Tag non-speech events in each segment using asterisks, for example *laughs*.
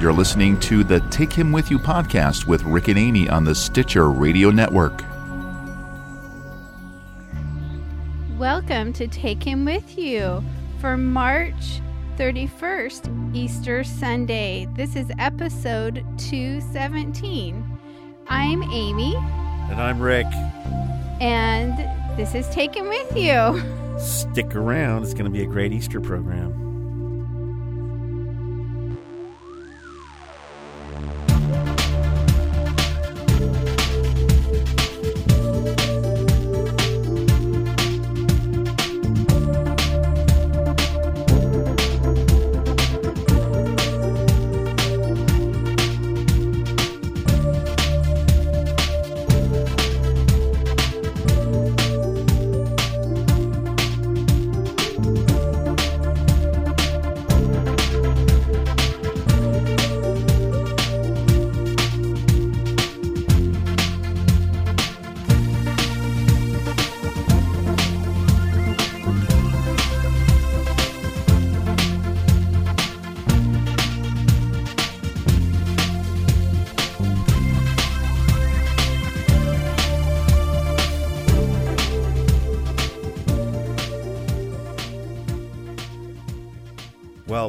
You're listening to the Take Him With You podcast with Rick and Amy on the Stitcher Radio Network. Welcome to Take Him With You for March 31st, Easter Sunday. This is episode 217. I'm Amy, And I'm Rick. and this is Take Him With You. *laughs* Stick around. It's going to be a great Easter program.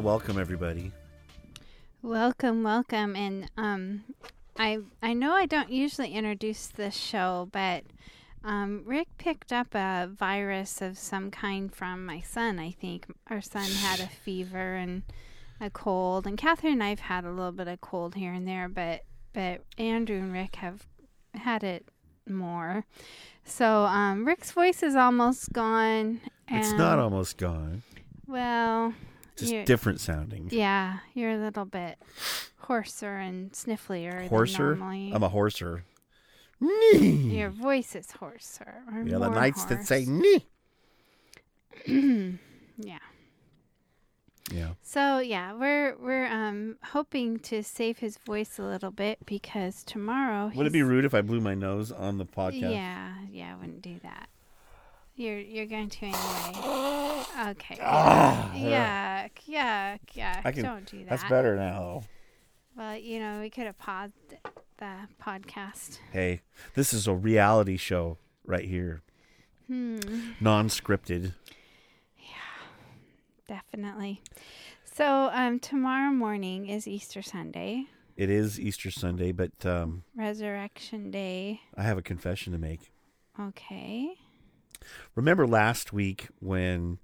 Welcome everybody. Welcome, welcome. And um I I know I don't usually introduce this show, but um, Rick picked up a virus of some kind from my son, I think. Our son had a *sighs* fever and a cold, and Catherine and I've had a little bit of cold here and there, but but Andrew and Rick have had it more. So um, Rick's voice is almost gone. It's not almost gone. well. Just you're- different sounding. Yeah, you're a little bit hoarser and snifflier normally. I'm a horser. Your voice is hoarser. Yeah, the knights that say Ni. *clears throat* yeah. Yeah. So yeah, we're we're um hoping to save his voice a little bit because tomorrow. Would it be rude if I blew my nose on the podcast? Yeah, yeah, I wouldn't do that. You're you're going to anyway. Okay. *gasps* Ah, yuck, yuck, yuck. I can- Don't do that. That's better now. Well, you know, we could have paused the podcast. Hey, this is a reality show right here. Hmm. Non-scripted. Yeah. Definitely. So, um, tomorrow morning is Easter Sunday, It is Easter Sunday, but um, Resurrection Day. I have a confession to make. Okay. Remember last week when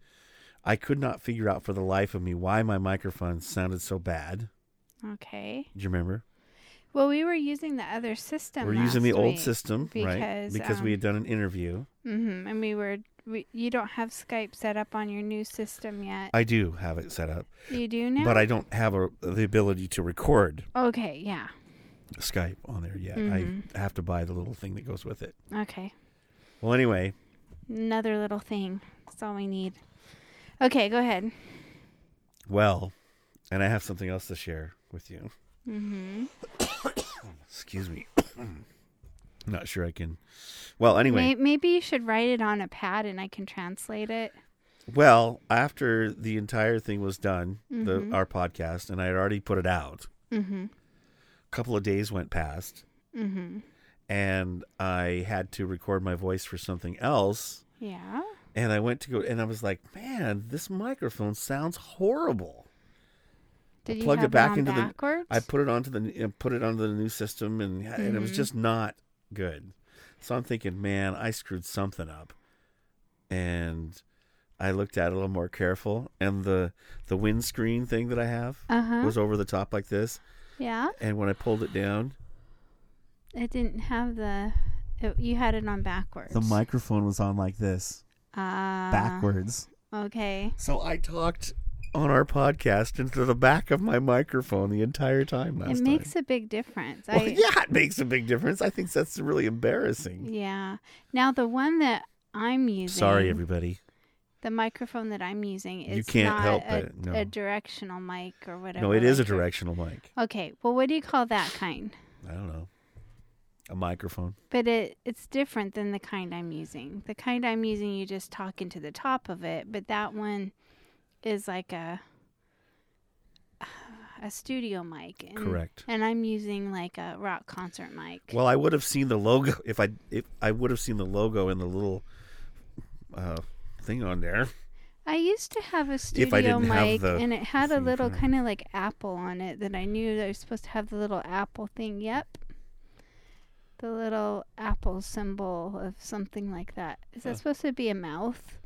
I could not figure out for the life of me why my microphone sounded so bad? Okay. Do you remember? Well, we were using the other system. We're using the old system, right? because, Because we um, had done an interview. Mm-hmm. And we were. We, you don't have Skype set up on your new system yet. I do have it set up, you do now. but I don't have a, the ability to record Okay. Yeah. Skype on there yet. Mhm. I have to buy the little thing that goes with it. Okay. Well, anyway, Another little thing. That's all we need. Okay. Go ahead. well, and I have something else to share with you. Mm-hmm. *coughs* Excuse me. *coughs* Not sure I can. Well, anyway, maybe you should write it on a pad and I can translate it. well, after the entire thing was done, Mhm. the our podcast, and I had already put it out. Mm-hmm. A couple of days went past, Mm-hmm. And I had to record my voice for something else. Yeah. And I went to go, and I was like, "Man, this microphone sounds horrible." Did you plugged have it back on into the- backwards? I put it onto the put it onto the new system, and and it was Mhm. just not good. So I'm thinking, man, I screwed something up. And I looked at it a little more careful, and the the windscreen thing that I have Uh huh. was over the top like this. Yeah. And when I pulled it down, It didn't have the. It, you had it on backwards. the microphone was on like this, Uh, backwards. Okay. So I talked on our podcast into the back of my microphone the entire time last It makes a big difference. Well, I, *laughs* yeah, it makes a big difference. I think that's really embarrassing. yeah. Now the one that I'm using. Sorry, everybody. The microphone that I'm using is You can't not help a, it, no. a directional mic or whatever. No, it is a directional mic. Okay. Well, what do you call that kind? I don't know. A microphone. But it it's different than the kind I'm using. The kind I'm using, you just talk into the top of it, but that one is like a a studio mic. And, Correct. And I'm using like a rock concert mic. Well, I would have seen the logo *laughs* if I if I would have seen the logo in the little uh, thing on there. I used to have a studio If I didn't have mic, the and it had a little kind of like apple on it that I knew that I was supposed to have the little apple thing. Yep. The little apple symbol of something like that. Is that supposed to be a mouth?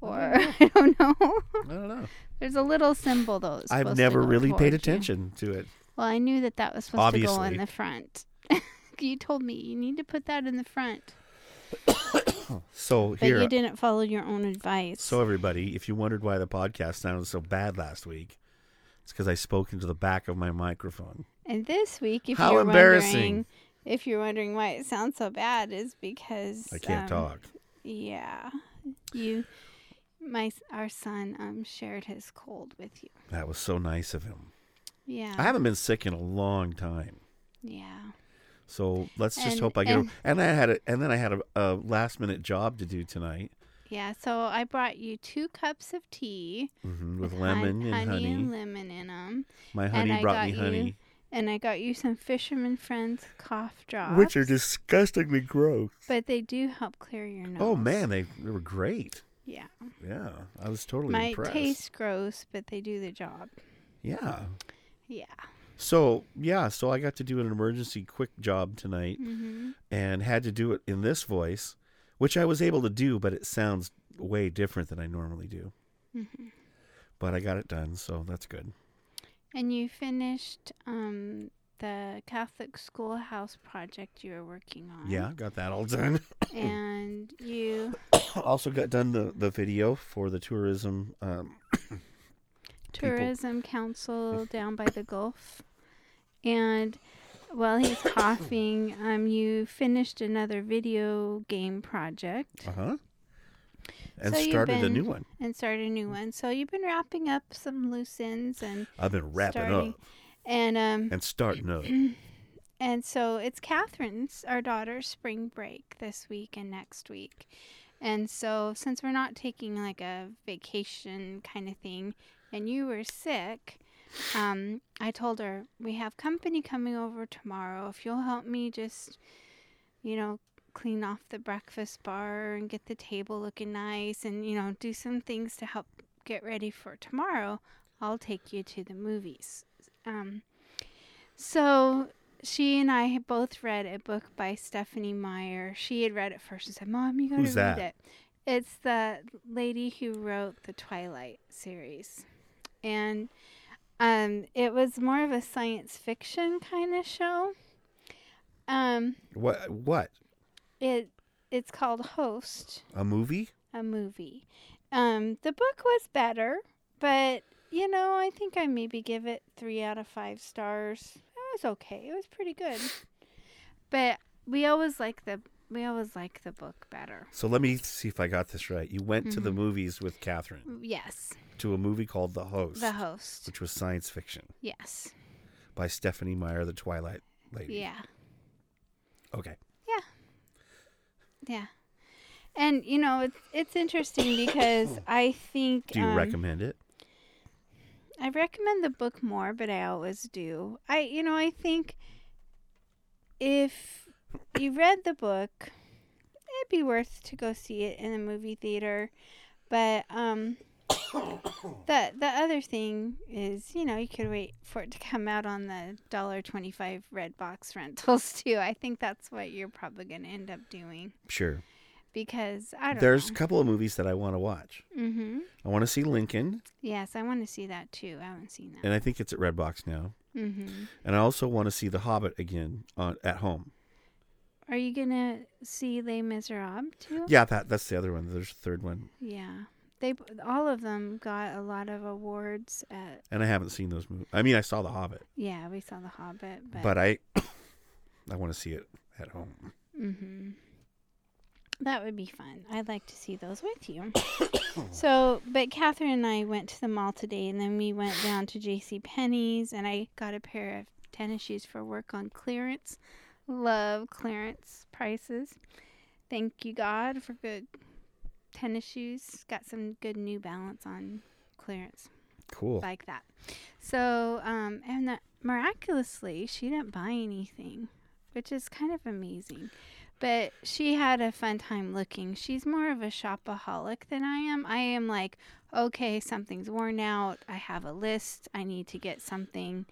Or *laughs* I don't know. I don't know. There's a little symbol though. I've never really paid you. attention to it. Well, I knew that that was supposed to go in the front. *laughs* you told me you need to put that in the front, *coughs* So but here, you didn't follow your own advice. so everybody, if you wondered why the podcast sounded so bad last week, it's because I spoke into the back of my microphone. And this week, if How you're embarrassing. wondering, if you're wondering why it sounds so bad, is because I can't um, talk. Yeah, you, my our son, um, shared his cold with you. That was so nice of him. Yeah, I haven't been sick in a long time. yeah, So let's just And- hope I get. and- and I had a, and then I had a, a last minute job to do tonight yeah. So I brought you two cups of tea hmm with hun- lemon and honey. and lemon in them, My honey brought me honey, and I got you some Fisherman Friends cough drops, which are disgustingly gross. but they do help clear your nose. Oh man, they, they were great. yeah, Yeah, I was totally might impressed. taste gross, but they do the job. Yeah. Yeah. So yeah, so I got to do an emergency quick job tonight, Mm-hmm. and had to do it in this voice, which I was able to do, but it sounds way different than I normally do. Mm-hmm. But I got it done, so that's good. And you finished um, the Catholic schoolhouse project you were working on. Yeah, got that all done. *coughs* And you *coughs* also got done the the video for the tourism. Um, *coughs* tourism council down by the Gulf. And while he's coughing, um, you finished another video game project uh huh. And So started a new one. and started a new one. So you've been wrapping up some loose ends and I've been wrapping starting- up and um and starting up. *clears throat* And so it's Catherine's, our daughter's spring break this week and next week. And so since we're not taking like a vacation kind of thing and you were sick, um, I told her, we have company coming over tomorrow. If you'll help me just, you know, clean off the breakfast bar and get the table looking nice and, you know, do some things to help get ready for tomorrow, I'll take you to the movies. Um, so she and I both read a book by Stephanie Meyer. She had read it first and said, "Mom, you got to read that? it." It's the lady who wrote the Twilight series, and um, it was more of a science fiction kind of show. Um, What? What? It it's called Host, A movie? a movie. Um, the book was better, but you know, I think I maybe give it three out of five stars. It was okay. It was pretty good. But we always like the we always like the book better. So let me see if I got this right. You went to the Mhm. movies with Catherine Yes, to a movie called The Host, the host. which was science fiction Yes, by Stephanie Meyer, the Twilight lady. yeah, Okay. Yeah. And you know, it's it's interesting because *coughs* I think Do you um, recommend it? I recommend the book more, but I always do. I, you know, I think if you read the book, it'd be worth to go see it in a movie theater. But um, the the other thing is, you know, you could wait for it to come out on the dollar twenty five Redbox *laughs* rentals too. I think that's what you're probably going to end up doing Sure. because I don't. There's a couple of movies that I want to watch. Mm-hmm. I want to see Lincoln, Yes, I want to see that too. I haven't seen that. and I think it's at Redbox now. Mm-hmm. And I also want to see The Hobbit again on at home. Are you gonna see Les Miserables too? Yeah, that that's the other one. There's a third one, Yeah. They all of them got a lot of awards at. and I haven't seen those movies. I mean, I saw The Hobbit, Yeah, we saw The Hobbit, but. but I *coughs* I want to see it at home. Mm-hmm. That would be fun. I'd like to see those with you. *coughs* *coughs* so, but Catherine and I went to the mall today, and then we went down to J.C. Penney's, and I got a pair of tennis shoes for work on clearance. Love clearance prices. Thank you God for good tennis shoes. Got some good New Balance on clearance. Cool. like that. So, um, and that miraculously, she didn't buy anything, which is kind of amazing. But she had a fun time looking. She's more of a shopaholic than I am. I am like, okay, something's worn out. I have a list. I need to get something,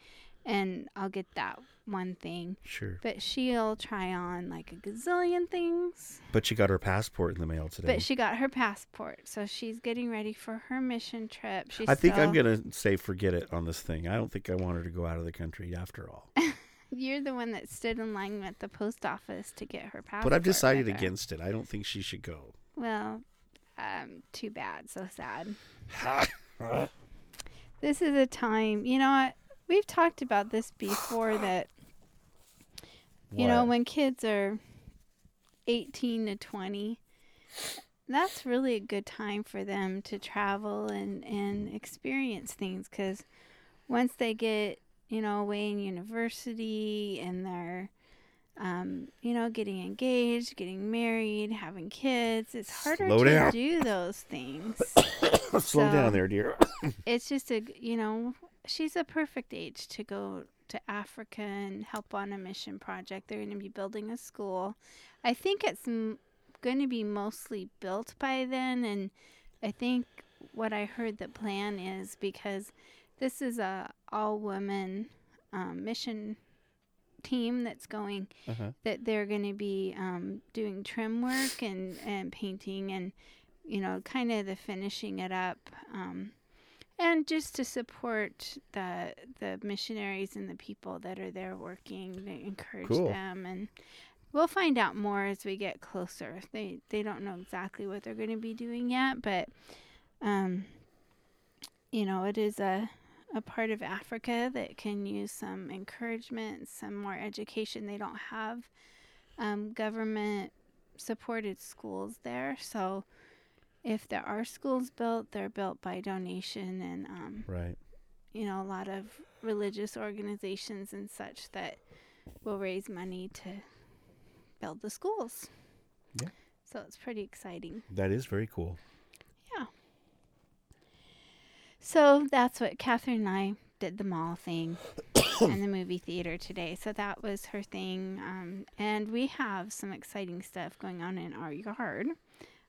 and I'll get that one thing. Sure. But she'll try on like a gazillion things. But she got her passport in the mail today. But she got her passport, so she's getting ready for her mission trip. She's I think I'm gonna say forget it on this thing. I don't think I want her to go out of the country after all. *laughs* You're the one that stood in line at the post office to get her passport. but I've decided against it. I don't think she should go. Well, um, too bad. So sad. *laughs* This is a time. You know what? We've talked about this before. That you know when kids are 18 to 20 that's really a good time for them to travel and and experience things because once they get you know away in university and they're um, you know getting engaged getting married having kids it's harder Slow to down. do those things *coughs* Slow So- down there, dear. *coughs* it's just a you know she's a perfect age to go to Africa and help on a mission project. They're going to be building a school. I think it's m- going to be mostly built by then, and I think what I heard the plan is because this is a all woman um, mission team that's going Uh-huh. that they're going to be um, doing trim work and, and painting and you know kind of the finishing it up um, and just to support the the missionaries and the people that are there working to encourage Cool. them and we'll find out more as we get closer they they don't know exactly what they're going to be doing yet but um you know it is a a part of Africa that can use some encouragement, some more education. They don't have um, government supported schools there. So if there are schools built, they're built by donation and, um, Right. you know, a lot of religious organizations and such that will raise money to build the schools. Yeah. So it's pretty exciting. That is very cool. Yeah. So that's what Catherine and I did the mall thing *coughs* and the movie theater today. So that was her thing. Um, and we have some exciting stuff going on in our yard.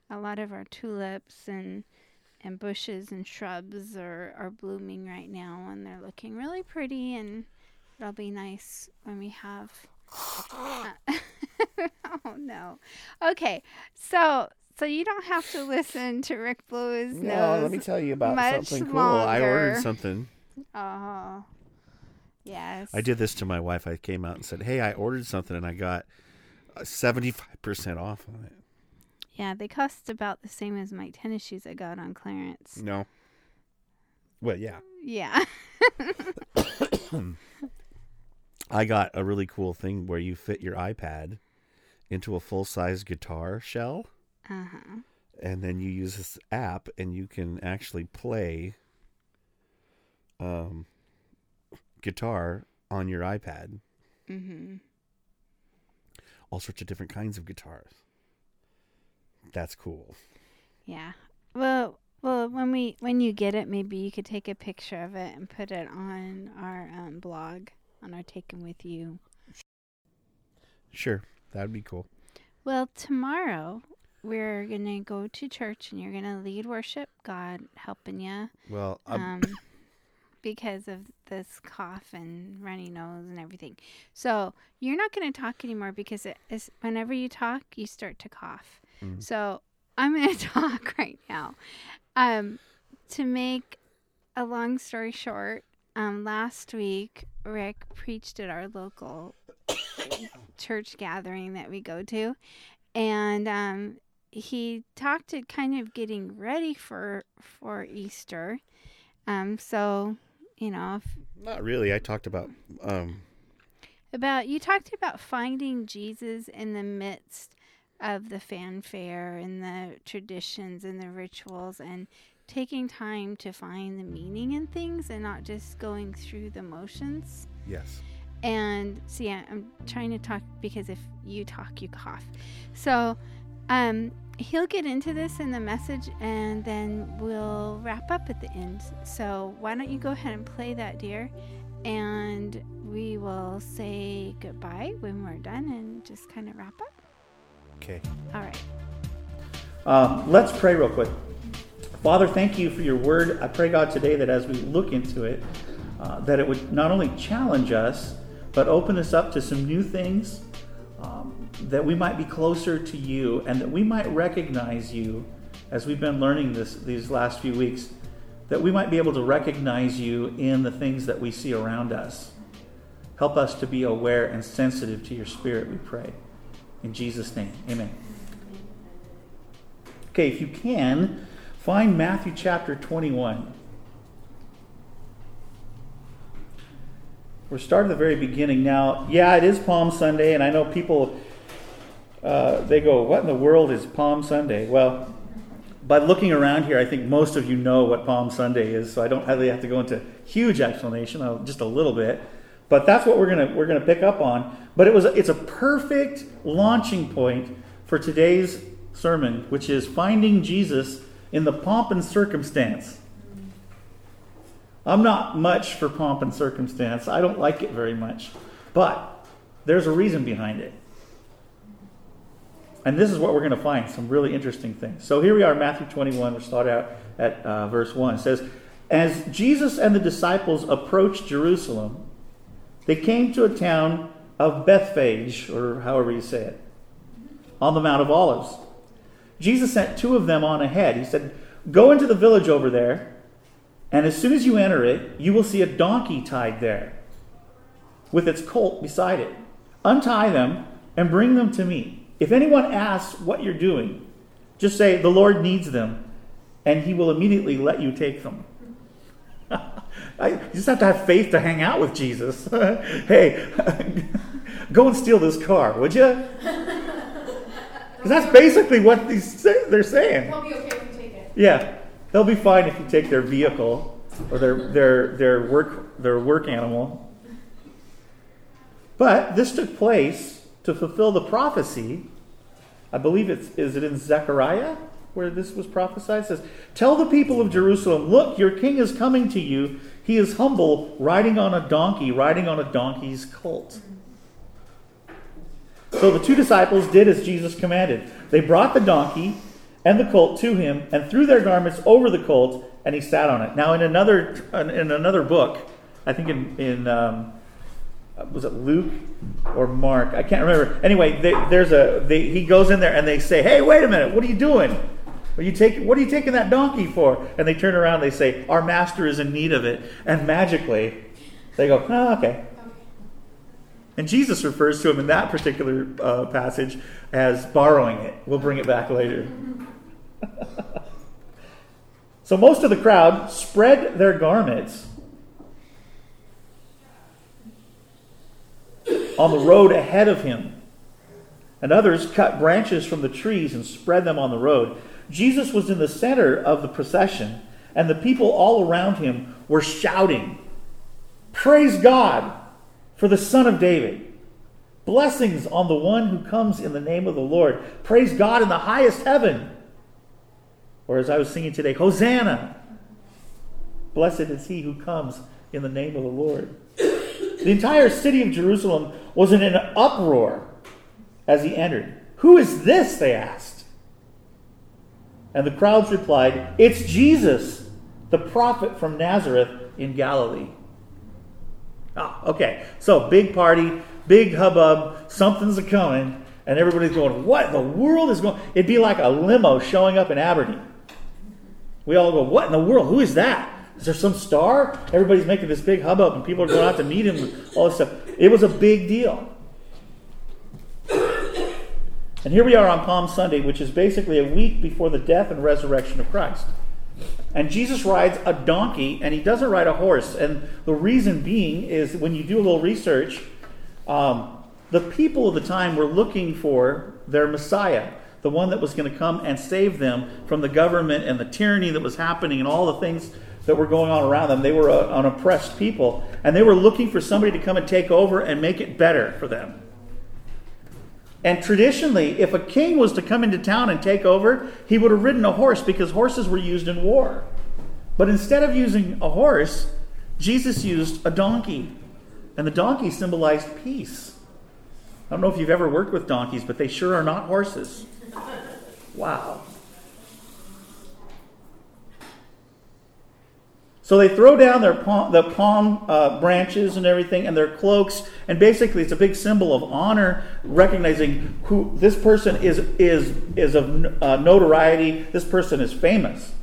A lot of our tulips and and bushes and shrubs are, are blooming right now and they're looking really pretty and it'll be nice when we have uh, *laughs* oh no okay so so you don't have to listen to rick his No, nose let me tell you about something cool. I ordered longer. something. Oh, yes. I did this to my wife. I came out and said, "Hey, I ordered something and I got seventy-five percent off on it." Yeah, they cost about the same as my tennis shoes I got on clearance. No. Well, yeah. Yeah. *coughs* *coughs* I got a really cool thing where you fit your iPad into a full-size guitar shell, Uh huh. and then you use this app, and you can actually play um, guitar on your iPad. Mhm. All sorts of different kinds of guitars. That's cool. Yeah. Well, well, when we when you get it, maybe you could take a picture of it and put it on our um, blog on our Taken with You. Sure, that'd be cool. Well, tomorrow we're gonna go to church and you're gonna lead worship. God helping you. Well, um, *coughs* because of this cough and runny nose and everything. So you're not going to talk anymore because it is, whenever you talk, you start to cough. Mhm. So I'm going *laughs* to talk right now. Um, to make a long story short, um, last week Rick preached at our local *coughs* church gathering that we go to, and um, he talked to kind of getting ready for for Easter. Um, so you know, if, not really. I talked about um, about you talked about finding Jesus in the midst of the fanfare and the traditions and the rituals and taking time to find the meaning in things and not just going through the motions. yes. And see, I- I'm trying to talk because if you talk, you cough. So, um, he'll get into this in the message and then we'll wrap up at the end. So why don't you go ahead and play that, dear? And we will say goodbye when we're done and just kind of wrap up. Okay. All right. Um, let's pray real quick. Father, thank you for your word. I pray, God, today that as we look into it, uh, that it would not only challenge us, but open us up to some new things, um, that we might be closer to you, and that we might recognize you as we've been learning this these last few weeks, that we might be able to recognize you in the things that we see around us. Help us to be aware and sensitive to your spirit, we pray. In Jesus' name, amen. Okay, if you can, find Matthew chapter 21. We're starting at the very beginning now. Yeah, it is Palm Sunday, and I know people uh, they go, "What in the world is Palm Sunday?" Well, by looking around here, I think most of you know what Palm Sunday is, so I don't really have to go into huge explanation, uh, just a little bit. But that's what we're gonna we're gonna pick up on. But it was it's a perfect launching point for today's sermon, which is finding Jesus in the pomp and circumstance. I'm not much for pomp and circumstance. I don't like it very much. But there's a reason behind it. And this is what we're going to find some really interesting things. So here we are, Matthew 21. We'll start out at uh, verse 1. It says, As Jesus and the disciples approached Jerusalem, they came to a town of Bethphage, or however you say it, on the Mount of Olives. Jesus sent two of them on ahead. He said, Go into the village over there and as soon as you enter it, you will see a donkey tied there with its colt beside it. Untie them and bring them to me. If anyone asks what you're doing, just say, The Lord needs them, and he will immediately let you take them. *laughs* I, you just have to have faith to hang out with Jesus. *laughs* hey, *laughs* go and steal this car, would you? *laughs* Because that's basically what they're saying. He'll be okay if you take it. Yeah. They'll be fine if you take their vehicle or their, their, their, work, their work animal. But this took place to fulfill the prophecy. I believe it's is it in Zechariah where this was prophesied? It says, Tell the people of Jerusalem, look, your king is coming to you. He is humble, riding on a donkey, riding on a donkey's colt. So the two disciples did as Jesus commanded. They brought the donkey and the colt to him, and threw their garments over the colt, and he sat on it. Now, in another in another book, I think in in um, was it Luke or Mark? I can't remember. Anyway, they, there's a they, he goes in there and they say, "Hey, wait a minute! What are you doing? Are you what are you taking that donkey for?" And they turn around. They say, "Our master is in need of it." And magically, they go, "Oh, okay." And Jesus refers to him in that particular uh, passage as borrowing it. We'll bring it back later. *laughs* so most of the crowd spread their garments on the road ahead of him. And others cut branches from the trees and spread them on the road. Jesus was in the center of the procession, and the people all around him were shouting, Praise God for the Son of David. Blessings on the one who comes in the name of the Lord. Praise God in the highest heaven. Or as I was singing today, Hosanna! Blessed is he who comes in the name of the Lord. The entire city of Jerusalem was in an uproar as he entered. Who is this? They asked. And the crowds replied, It's Jesus, the prophet from Nazareth in Galilee. Ah, okay. So, big party, big hubbub, something's a coming, and everybody's going, What the world is going It'd be like a limo showing up in Aberdeen. We all go, What in the world? Who is that? Is there some star? Everybody's making this big hubbub and people are going out to meet him all this stuff. It was a big deal. And here we are on Palm Sunday, which is basically a week before the death and resurrection of Christ. And Jesus rides a donkey and he doesn't ride a horse. And the reason being is when you do a little research, um, the people of the time were looking for their Messiah the one that was going to come and save them from the government and the tyranny that was happening and all the things that were going on around them. They were a, an oppressed people, and they were looking for somebody to come and take over and make it better for them. And traditionally, if a king was to come into town and take over, he would have ridden a horse because horses were used in war. But instead of using a horse, Jesus used a donkey. And the donkey symbolized peace. I don't know if you've ever worked with donkeys, but they sure are not horses. Wow. So they throw down their palm, the palm uh, branches and everything and their cloaks, and basically it's a big symbol of honor, recognizing who this person is is is of uh, notoriety. This person is famous,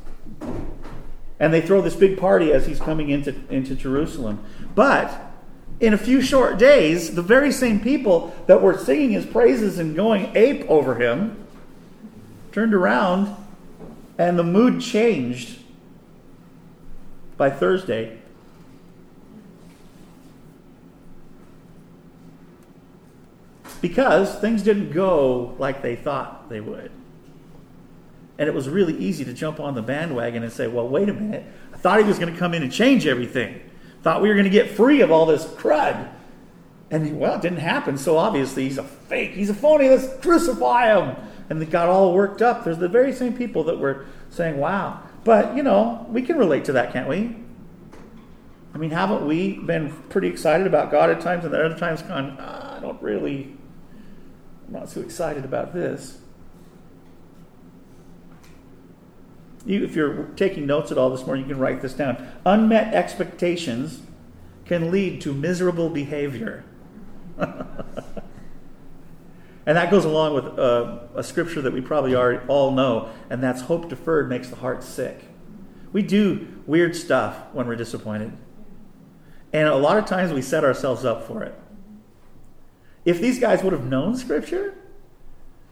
and they throw this big party as he's coming into into Jerusalem. But in a few short days, the very same people that were singing his praises and going ape over him turned around, and the mood changed by Thursday. Because things didn't go like they thought they would. And it was really easy to jump on the bandwagon and say, well, wait a minute. I thought he was going to come in and change everything. Thought we were going to get free of all this crud. And well, it didn't happen. So obviously he's a fake. He's a phony. Let's crucify him. And they got all worked up. There's the very same people that were saying, wow, but, you know, we can relate to that, can't we? I mean, haven't we been pretty excited about God at times and then other times gone, ah, I don't really, I'm not so excited about this? You, if you're taking notes at all this morning, you can write this down. Unmet expectations can lead to miserable behavior. *laughs* And that goes along with uh, a scripture that we probably all know, and that's hope deferred makes the heart sick. We do weird stuff when we're disappointed. And a lot of times we set ourselves up for it. If these guys would have known scripture,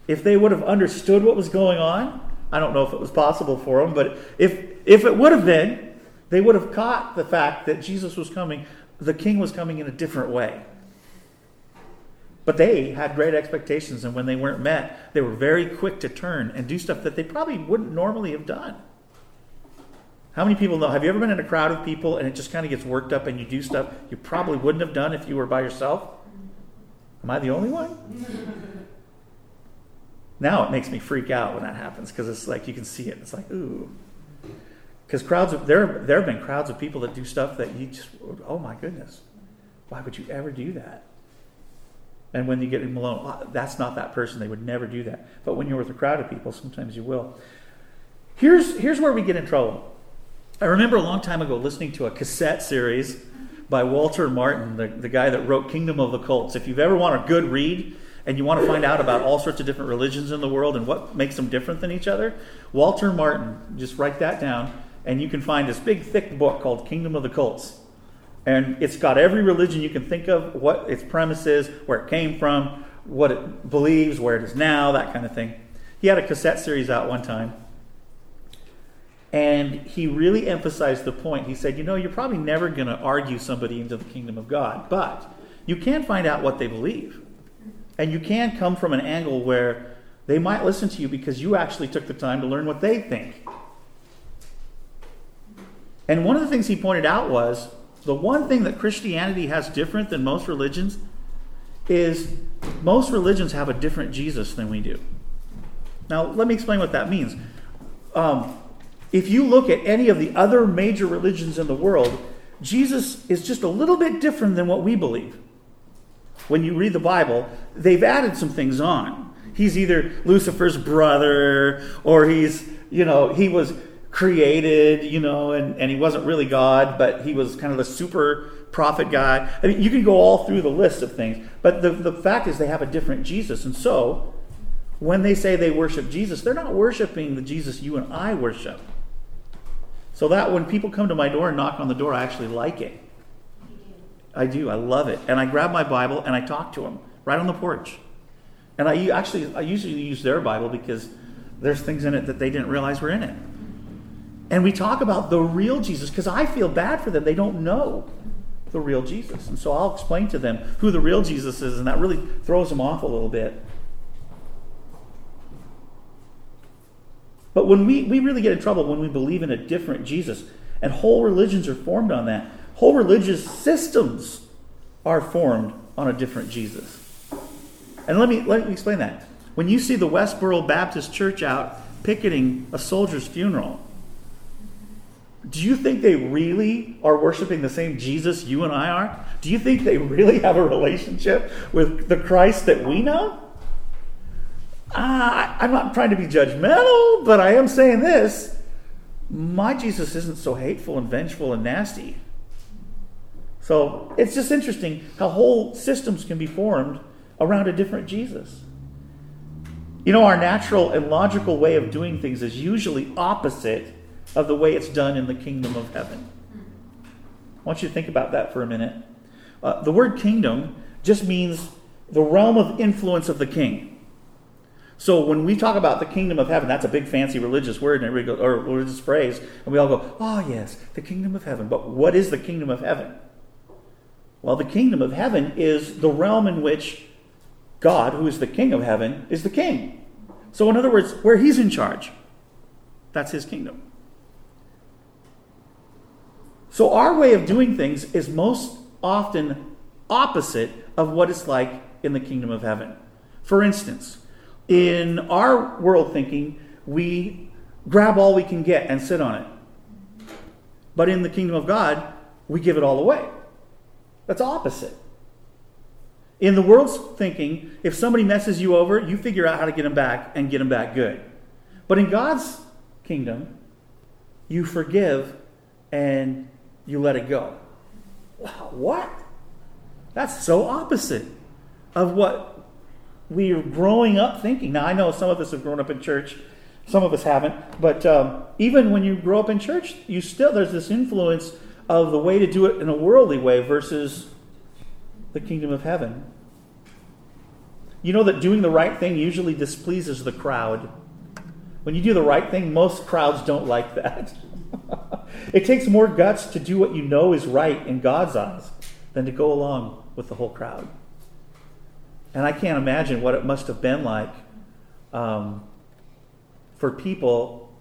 if they would have understood what was going on, I don't know if it was possible for them, but if, if it would have been, they would have caught the fact that Jesus was coming, the king was coming in a different way. But they had great expectations, and when they weren't met, they were very quick to turn and do stuff that they probably wouldn't normally have done. How many people know? Have you ever been in a crowd of people and it just kind of gets worked up and you do stuff you probably wouldn't have done if you were by yourself? Am I the only one? now it makes me freak out when that happens because it's like you can see it. It's like, ooh. Because crowds of, there, there have been crowds of people that do stuff that you just, oh my goodness, why would you ever do that? And when you get him alone, oh, that's not that person. They would never do that. But when you're with a crowd of people, sometimes you will. Here's, here's where we get in trouble. I remember a long time ago listening to a cassette series by Walter Martin, the, the guy that wrote Kingdom of the Cults. If you've ever want a good read and you want to find out about all sorts of different religions in the world and what makes them different than each other, Walter Martin, just write that down, and you can find this big, thick book called Kingdom of the Cults. And it's got every religion you can think of, what its premise is, where it came from, what it believes, where it is now, that kind of thing. He had a cassette series out one time. And he really emphasized the point. He said, You know, you're probably never going to argue somebody into the kingdom of God, but you can find out what they believe. And you can come from an angle where they might listen to you because you actually took the time to learn what they think. And one of the things he pointed out was the one thing that Christianity has different than most religions is most religions have a different Jesus than we do. Now, let me explain what that means. Um, if you look at any of the other major religions in the world, Jesus is just a little bit different than what we believe. When you read the Bible, they've added some things on. He's either Lucifer's brother, or he's, you know, he was created, you know, and, and he wasn't really God, but he was kind of the super prophet guy. I mean, you can go all through the list of things, but the, the fact is they have a different Jesus. And so, when they say they worship Jesus, they're not worshiping the Jesus you and I worship. So that when people come to my door and knock on the door, I actually like it. I do. I love it. And I grab my Bible and I talk to them right on the porch. And I actually, I usually use their Bible because there's things in it that they didn't realize were in it. And we talk about the real Jesus because I feel bad for them. They don't know the real Jesus. And so I'll explain to them who the real Jesus is, and that really throws them off a little bit. But when we, we really get in trouble when we believe in a different Jesus, and whole religions are formed on that. Whole religious systems are formed on a different Jesus. And let me let me explain that. When you see the Westboro Baptist Church out picketing a soldier's funeral, do you think they really are worshiping the same Jesus you and I are? Do you think they really have a relationship with the Christ that we know? Uh, I'm not trying to be judgmental, but I am saying this. My Jesus isn't so hateful and vengeful and nasty. So it's just interesting how whole systems can be formed around a different Jesus. You know, our natural and logical way of doing things is usually opposite of the way it's done in the kingdom of heaven. I want you to think about that for a minute. Uh, the word kingdom just means the realm of influence of the king. So when we talk about the kingdom of heaven, that's a big fancy religious word and everybody goes, or religious phrase, and we all go, "Oh yes, the kingdom of heaven." But what is the kingdom of heaven? Well, the kingdom of heaven is the realm in which God, who is the king of heaven, is the king. So in other words, where he's in charge, that's his kingdom. So our way of doing things is most often opposite of what it's like in the kingdom of heaven. For instance, in our world thinking, we grab all we can get and sit on it. But in the kingdom of God, we give it all away. That's opposite. In the world's thinking, if somebody messes you over, you figure out how to get them back and get them back good. But in God's kingdom, you forgive and you let it go. Wow, what? That's so opposite of what we are growing up thinking. Now, I know some of us have grown up in church, some of us haven't, but um, even when you grow up in church, you still, there's this influence of the way to do it in a worldly way versus the kingdom of heaven. You know that doing the right thing usually displeases the crowd. When you do the right thing, most crowds don't like that. *laughs* it takes more guts to do what you know is right in God's eyes than to go along with the whole crowd. And I can't imagine what it must have been like um, for people.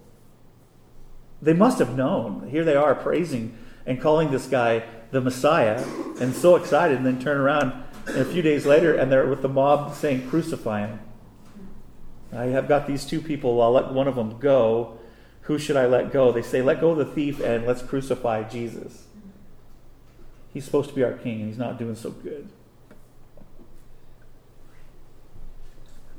They must have known. Here they are praising and calling this guy the Messiah and so excited, and then turn around a few days later and they're with the mob saying, Crucify him. I have got these two people, I'll let one of them go. Who should I let go? They say, Let go of the thief and let's crucify Jesus. He's supposed to be our king, and he's not doing so good.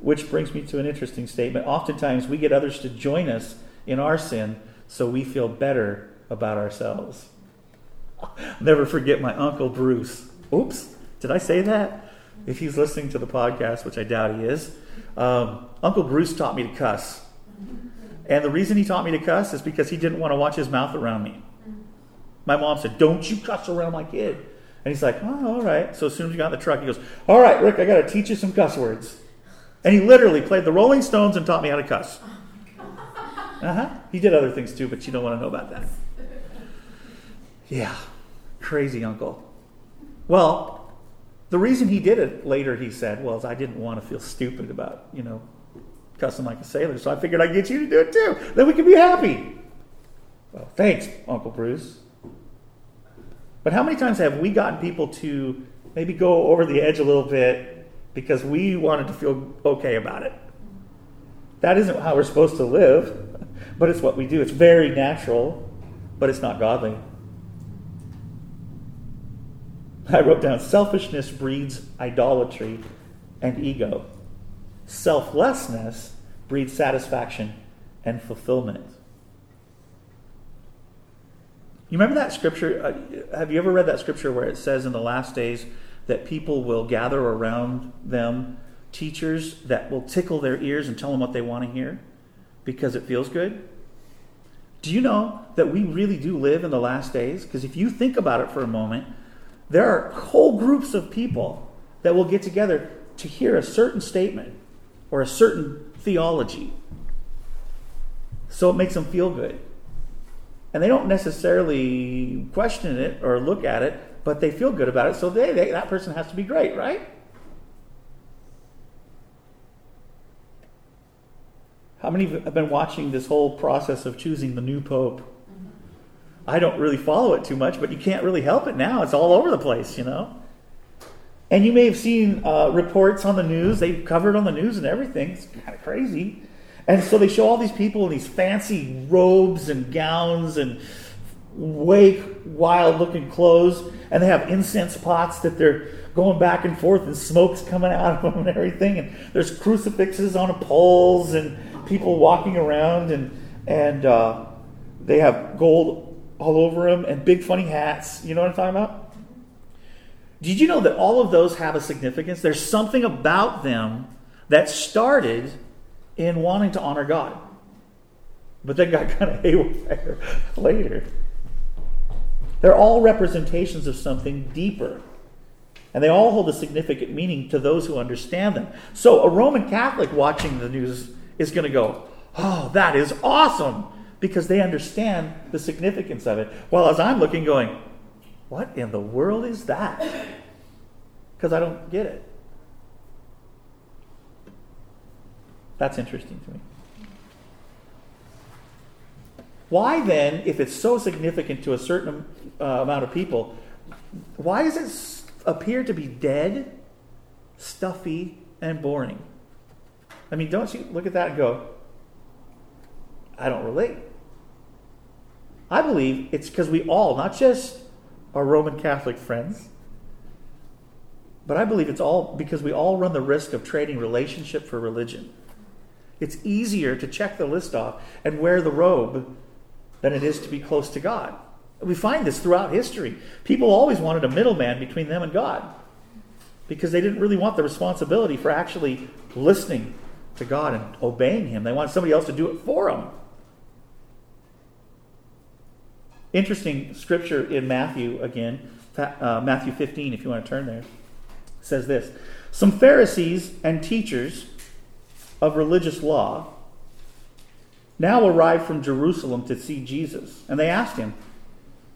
Which brings me to an interesting statement. Oftentimes, we get others to join us in our sin so we feel better about ourselves. *laughs* Never forget my Uncle Bruce. Oops, did I say that? If he's listening to the podcast, which I doubt he is, um, Uncle Bruce taught me to cuss. And the reason he taught me to cuss is because he didn't want to watch his mouth around me. My mom said, Don't you cuss around my kid. And he's like, Oh, all right. So as soon as we got in the truck, he goes, All right, Rick, I got to teach you some cuss words. And he literally played the Rolling Stones and taught me how to cuss. Uh huh. He did other things too, but you don't want to know about that. Yeah, crazy uncle. Well, the reason he did it later, he said, was I didn't want to feel stupid about, you know, cussing like a sailor, so I figured I'd get you to do it too. Then we could be happy. Well, thanks, Uncle Bruce. But how many times have we gotten people to maybe go over the edge a little bit because we wanted to feel okay about it. That isn't how we're supposed to live, *laughs* but it's what we do. It's very natural, but it's not godly. I wrote down selfishness breeds idolatry and ego. Selflessness breeds satisfaction and fulfillment. You remember that scripture? Uh, have you ever read that scripture where it says in the last days that people will gather around them teachers that will tickle their ears and tell them what they want to hear because it feels good? Do you know that we really do live in the last days? Because if you think about it for a moment, there are whole groups of people that will get together to hear a certain statement or a certain theology. So it makes them feel good. And they don't necessarily question it or look at it, but they feel good about it, so they, they, that person has to be great, right? How many have been watching this whole process of choosing the new pope? Mm-hmm. I don't really follow it too much, but you can't really help it now. It's all over the place, you know? And you may have seen uh, reports on the news. They've covered on the news and everything. It's kind of crazy. And so they show all these people in these fancy robes and gowns and way wild looking clothes. And they have incense pots that they're going back and forth and smoke's coming out of *laughs* them and everything. And there's crucifixes on poles and people walking around and, and uh, they have gold all over them and big funny hats. You know what I'm talking about? Did you know that all of those have a significance? There's something about them that started in wanting to honor God, but then got *laughs* kind of haywire later. They're all representations of something deeper. And they all hold a significant meaning to those who understand them. So a Roman Catholic watching the news is going to go, Oh, that is awesome! Because they understand the significance of it. While as I'm looking, going, What in the world is that? Because I don't get it. That's interesting to me. Why then, if it's so significant to a certain uh, amount of people, why does it appear to be dead, stuffy, and boring? I mean, don't you look at that and go, I don't relate. I believe it's because we all, not just our Roman Catholic friends, but I believe it's all because we all run the risk of trading relationship for religion. It's easier to check the list off and wear the robe than it is to be close to God. We find this throughout history. People always wanted a middleman between them and God because they didn't really want the responsibility for actually listening to God and obeying Him. They wanted somebody else to do it for them. Interesting scripture in Matthew again, uh, Matthew 15, if you want to turn there, says this Some Pharisees and teachers of religious law now arrived from Jerusalem to see Jesus, and they asked him,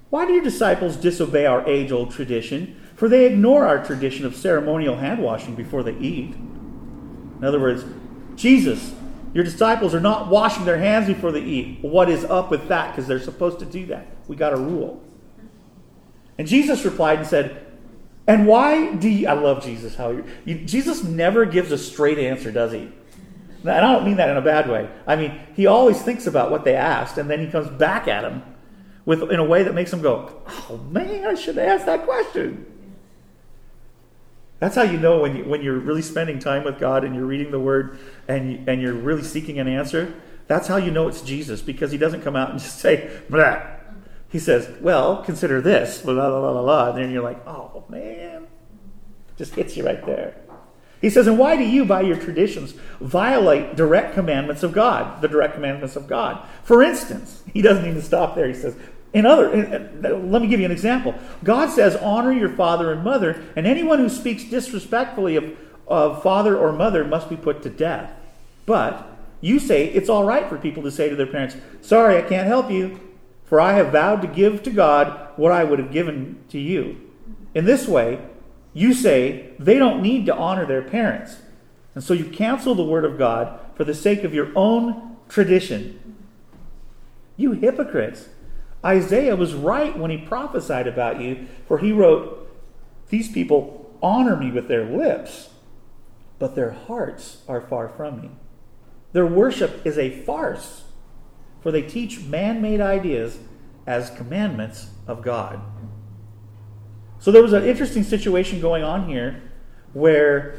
Why do your disciples disobey our age old tradition? For they ignore our tradition of ceremonial hand washing before they eat. In other words, Jesus, your disciples are not washing their hands before they eat. What is up with that? Because they're supposed to do that. We got a rule. And Jesus replied and said, And why do you, I love Jesus, how you, you, Jesus never gives a straight answer, does he? And I don't mean that in a bad way. I mean, he always thinks about what they asked, and then he comes back at them with, in a way that makes them go, oh man, I should have asked that question. That's how you know when, you, when you're really spending time with God and you're reading the Word and, and you're really seeking an answer. That's how you know it's Jesus because he doesn't come out and just say, blah. He says, well, consider this, blah, blah, blah, blah, blah. And then you're like, oh man. Just hits you right there. He says, And why do you, by your traditions, violate direct commandments of God, the direct commandments of God? For instance, he doesn't even stop there. He says, in other, let me give you an example. God says, Honor your father and mother, and anyone who speaks disrespectfully of, of father or mother must be put to death. But you say it's all right for people to say to their parents, Sorry, I can't help you, for I have vowed to give to God what I would have given to you. In this way, you say they don't need to honor their parents. And so you cancel the word of God for the sake of your own tradition. You hypocrites. Isaiah was right when he prophesied about you, for he wrote, These people honor me with their lips, but their hearts are far from me. Their worship is a farce, for they teach man made ideas as commandments of God. So there was an interesting situation going on here where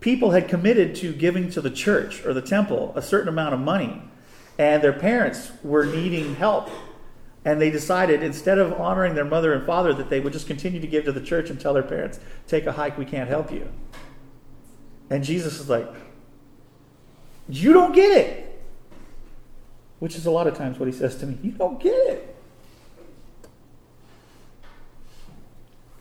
people had committed to giving to the church or the temple a certain amount of money, and their parents were needing help. And they decided, instead of honoring their mother and father, that they would just continue to give to the church and tell their parents, Take a hike, we can't help you. And Jesus is like, You don't get it. Which is a lot of times what he says to me. You don't get it.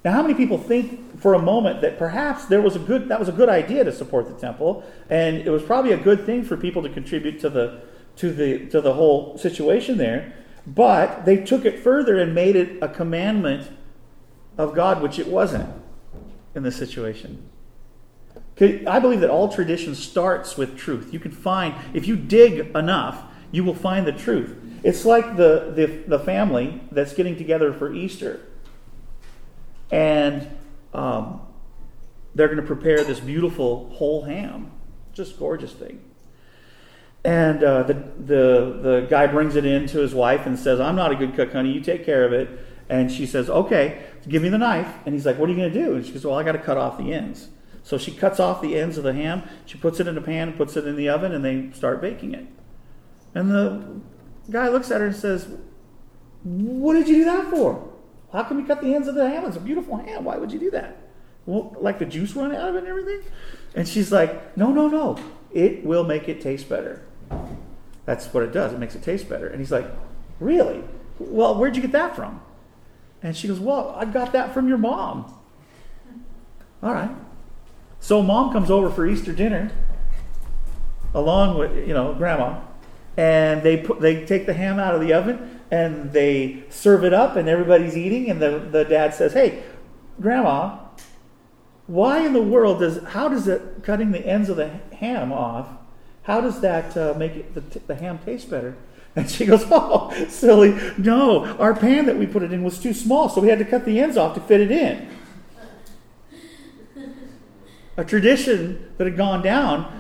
Now, how many people think for a moment that perhaps there was a good that was a good idea to support the temple, and it was probably a good thing for people to contribute to the to the to the whole situation there, but they took it further and made it a commandment of God, which it wasn't in this situation. I believe that all tradition starts with truth. You can find if you dig enough, you will find the truth. It's like the, the, the family that's getting together for Easter and um, they're going to prepare this beautiful whole ham, just gorgeous thing. And uh, the, the, the guy brings it in to his wife and says, I'm not a good cook, honey. You take care of it. And she says, Okay, give me the knife. And he's like, What are you going to do? And she goes, Well, I got to cut off the ends. So she cuts off the ends of the ham. She puts it in a pan, puts it in the oven, and they start baking it. And the guy looks at her and says, What did you do that for? How come you cut the ends of the ham? It's a beautiful ham. Why would you do that? Won't like the juice run out of it and everything? And she's like, No, no, no. It will make it taste better. That's what it does. It makes it taste better. And he's like, Really? Well, where'd you get that from? And she goes, Well, I got that from your mom. All right. So mom comes over for Easter dinner, along with you know grandma, and they put they take the ham out of the oven and they serve it up, and everybody's eating, and the, the dad says, "Hey, grandma, why in the world does how does it cutting the ends of the ham off? How does that uh, make it, the, the ham taste better?" *laughs* And she goes, Oh, silly. No, our pan that we put it in was too small, so we had to cut the ends off to fit it in a tradition that had gone down,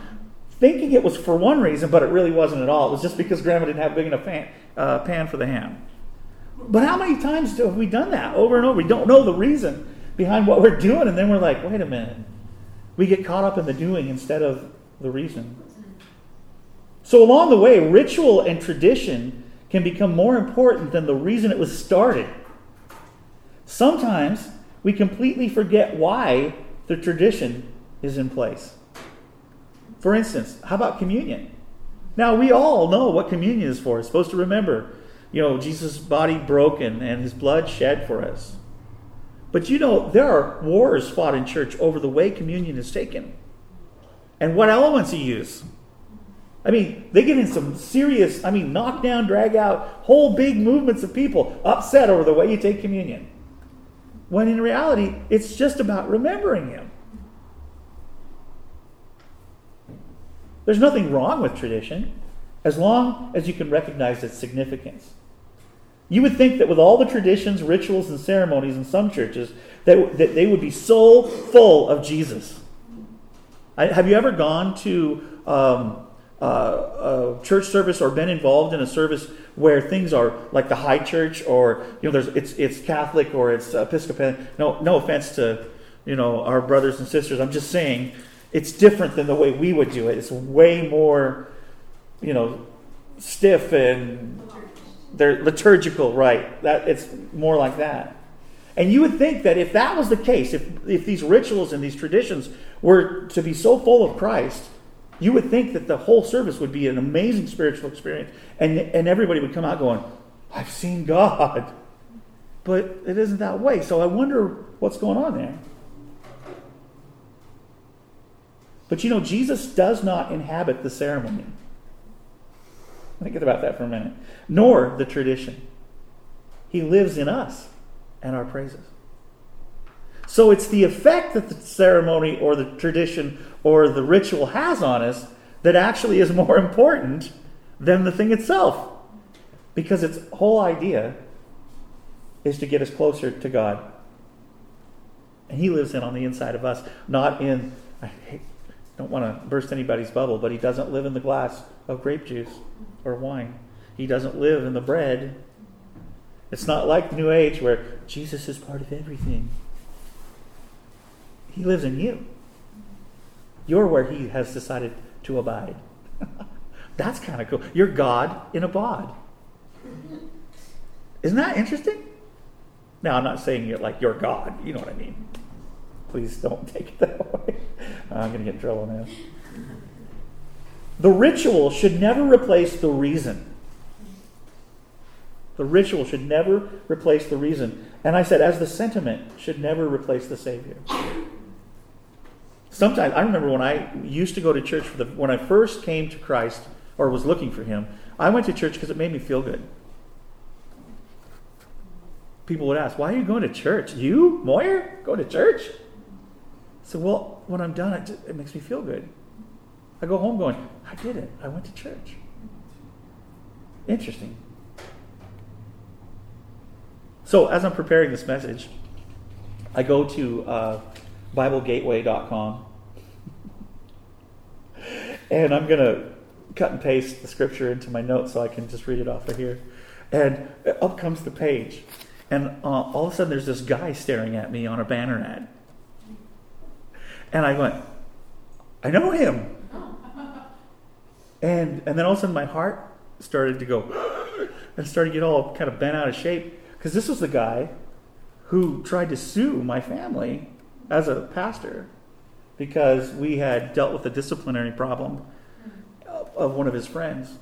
thinking it was for one reason, but it really wasn't at all. It was just because grandma didn't have big enough pan, uh, pan for the ham. But how many times have we done that over and over? We don't know the reason behind what we're doing, and then we're like, wait a minute. We get caught up in the doing instead of the reason. So, along the way, ritual and tradition can become more important than the reason it was started. Sometimes we completely forget why the tradition is in place. For instance, how about communion? Now, we all know what communion is for. It's supposed to remember, you know, Jesus' body broken and his blood shed for us. But you know, there are wars fought in church over the way communion is taken and what elements you use. I mean, they get in some serious, I mean, knockdown, drag out, whole big movements of people upset over the way you take communion. When in reality, it's just about remembering Him. There's nothing wrong with tradition as long as you can recognize its significance. You would think that with all the traditions, rituals, and ceremonies in some churches, that, that they would be so full of Jesus. I, have you ever gone to um, uh, a church service or been involved in a service where things are like the high church or you know there's it's it's Catholic or it's Episcopal? No, no offense to you know our brothers and sisters. I'm just saying it's different than the way we would do it. It's way more, you know, stiff and they're liturgical, right? That it's more like that. And you would think that if that was the case, if if these rituals and these traditions were to be so full of Christ, you would think that the whole service would be an amazing spiritual experience, and and everybody would come out going, "I've seen God," but it isn't that way. So I wonder what's going on there. But you know, Jesus does not inhabit the ceremony. Think about that for a minute. Nor the tradition. He lives in us and our praises. So it's the effect that the ceremony or the tradition or the ritual has on us that actually is more *laughs* important than the thing itself. Because its whole idea is to get us closer to God. And He lives in on the inside of us, not in, I hate, don't want to burst anybody's bubble, but he doesn't live in the glass of grape juice or wine. He doesn't live in the bread. It's not like the New Age where Jesus is part of everything. He lives in you. You're where he has decided to abide. *laughs* That's kind of cool. You're God in a bod. Isn't that interesting? Now, I'm not saying you're like you're God. You know what I mean. Please don't *laughs* take it that way. Uh, I'm going to get in trouble now. The ritual should never replace the reason. The ritual should never replace the reason. And I said, as the sentiment should never replace the Savior. Sometimes, I remember when I used to go to church, for the, when I first came to Christ or was looking for Him, I went to church because it made me feel good. People would ask, Why are you going to church? You, Moyer, go to church? So, well, when I'm done, it, just, it makes me feel good. I go home going, I did it. I went to church. Interesting. So, as I'm preparing this message, I go to uh, BibleGateway.com. *laughs* and I'm going to cut and paste the scripture into my notes so I can just read it off of here. And up comes the page. And uh, all of a sudden, there's this guy staring at me on a banner ad. And I went, I know him. *laughs* And, and then all of a sudden, my heart started to go *gasps* and started to get all kind of bent out of shape because this was the guy who tried to sue my family as a pastor because we had dealt with a disciplinary problem of one of his friends.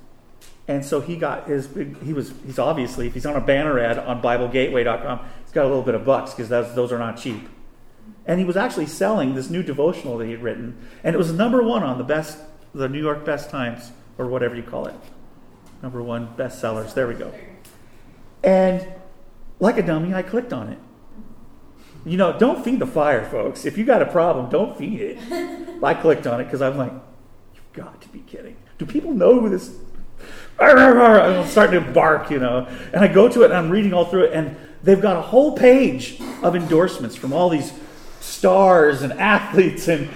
And so he got his big, he was, he's obviously, if he's on a banner ad on BibleGateway.com, he's got a little bit of bucks because those are not cheap. And he was actually selling this new devotional that he had written. And it was number one on the best, the New York Best Times, or whatever you call it. Number one bestsellers. There we go. And like a dummy, I clicked on it. You know, don't feed the fire, folks. If you got a problem, don't feed it. I clicked on it because I'm like, you've got to be kidding. Do people know who this *laughs* I'm starting to bark, you know. And I go to it and I'm reading all through it, and they've got a whole page of endorsements from all these stars and athletes and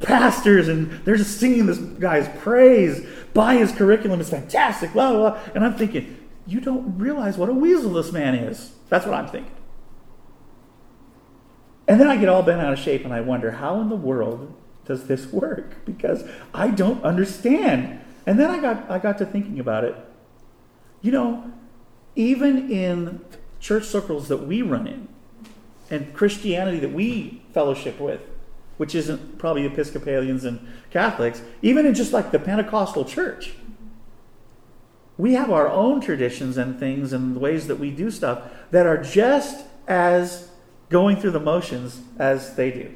pastors, and they're just singing this guy's praise by his curriculum. It's fantastic, blah, blah, blah. And I'm thinking, you don't realize what a weasel this man is. That's what I'm thinking. And then I get all bent out of shape and I wonder, how in the world does this work? Because I don't understand and then I got, I got to thinking about it. You know, even in church circles that we run in, and Christianity that we fellowship with, which isn't probably Episcopalians and Catholics, even in just like the Pentecostal church, we have our own traditions and things and ways that we do stuff that are just as going through the motions as they do.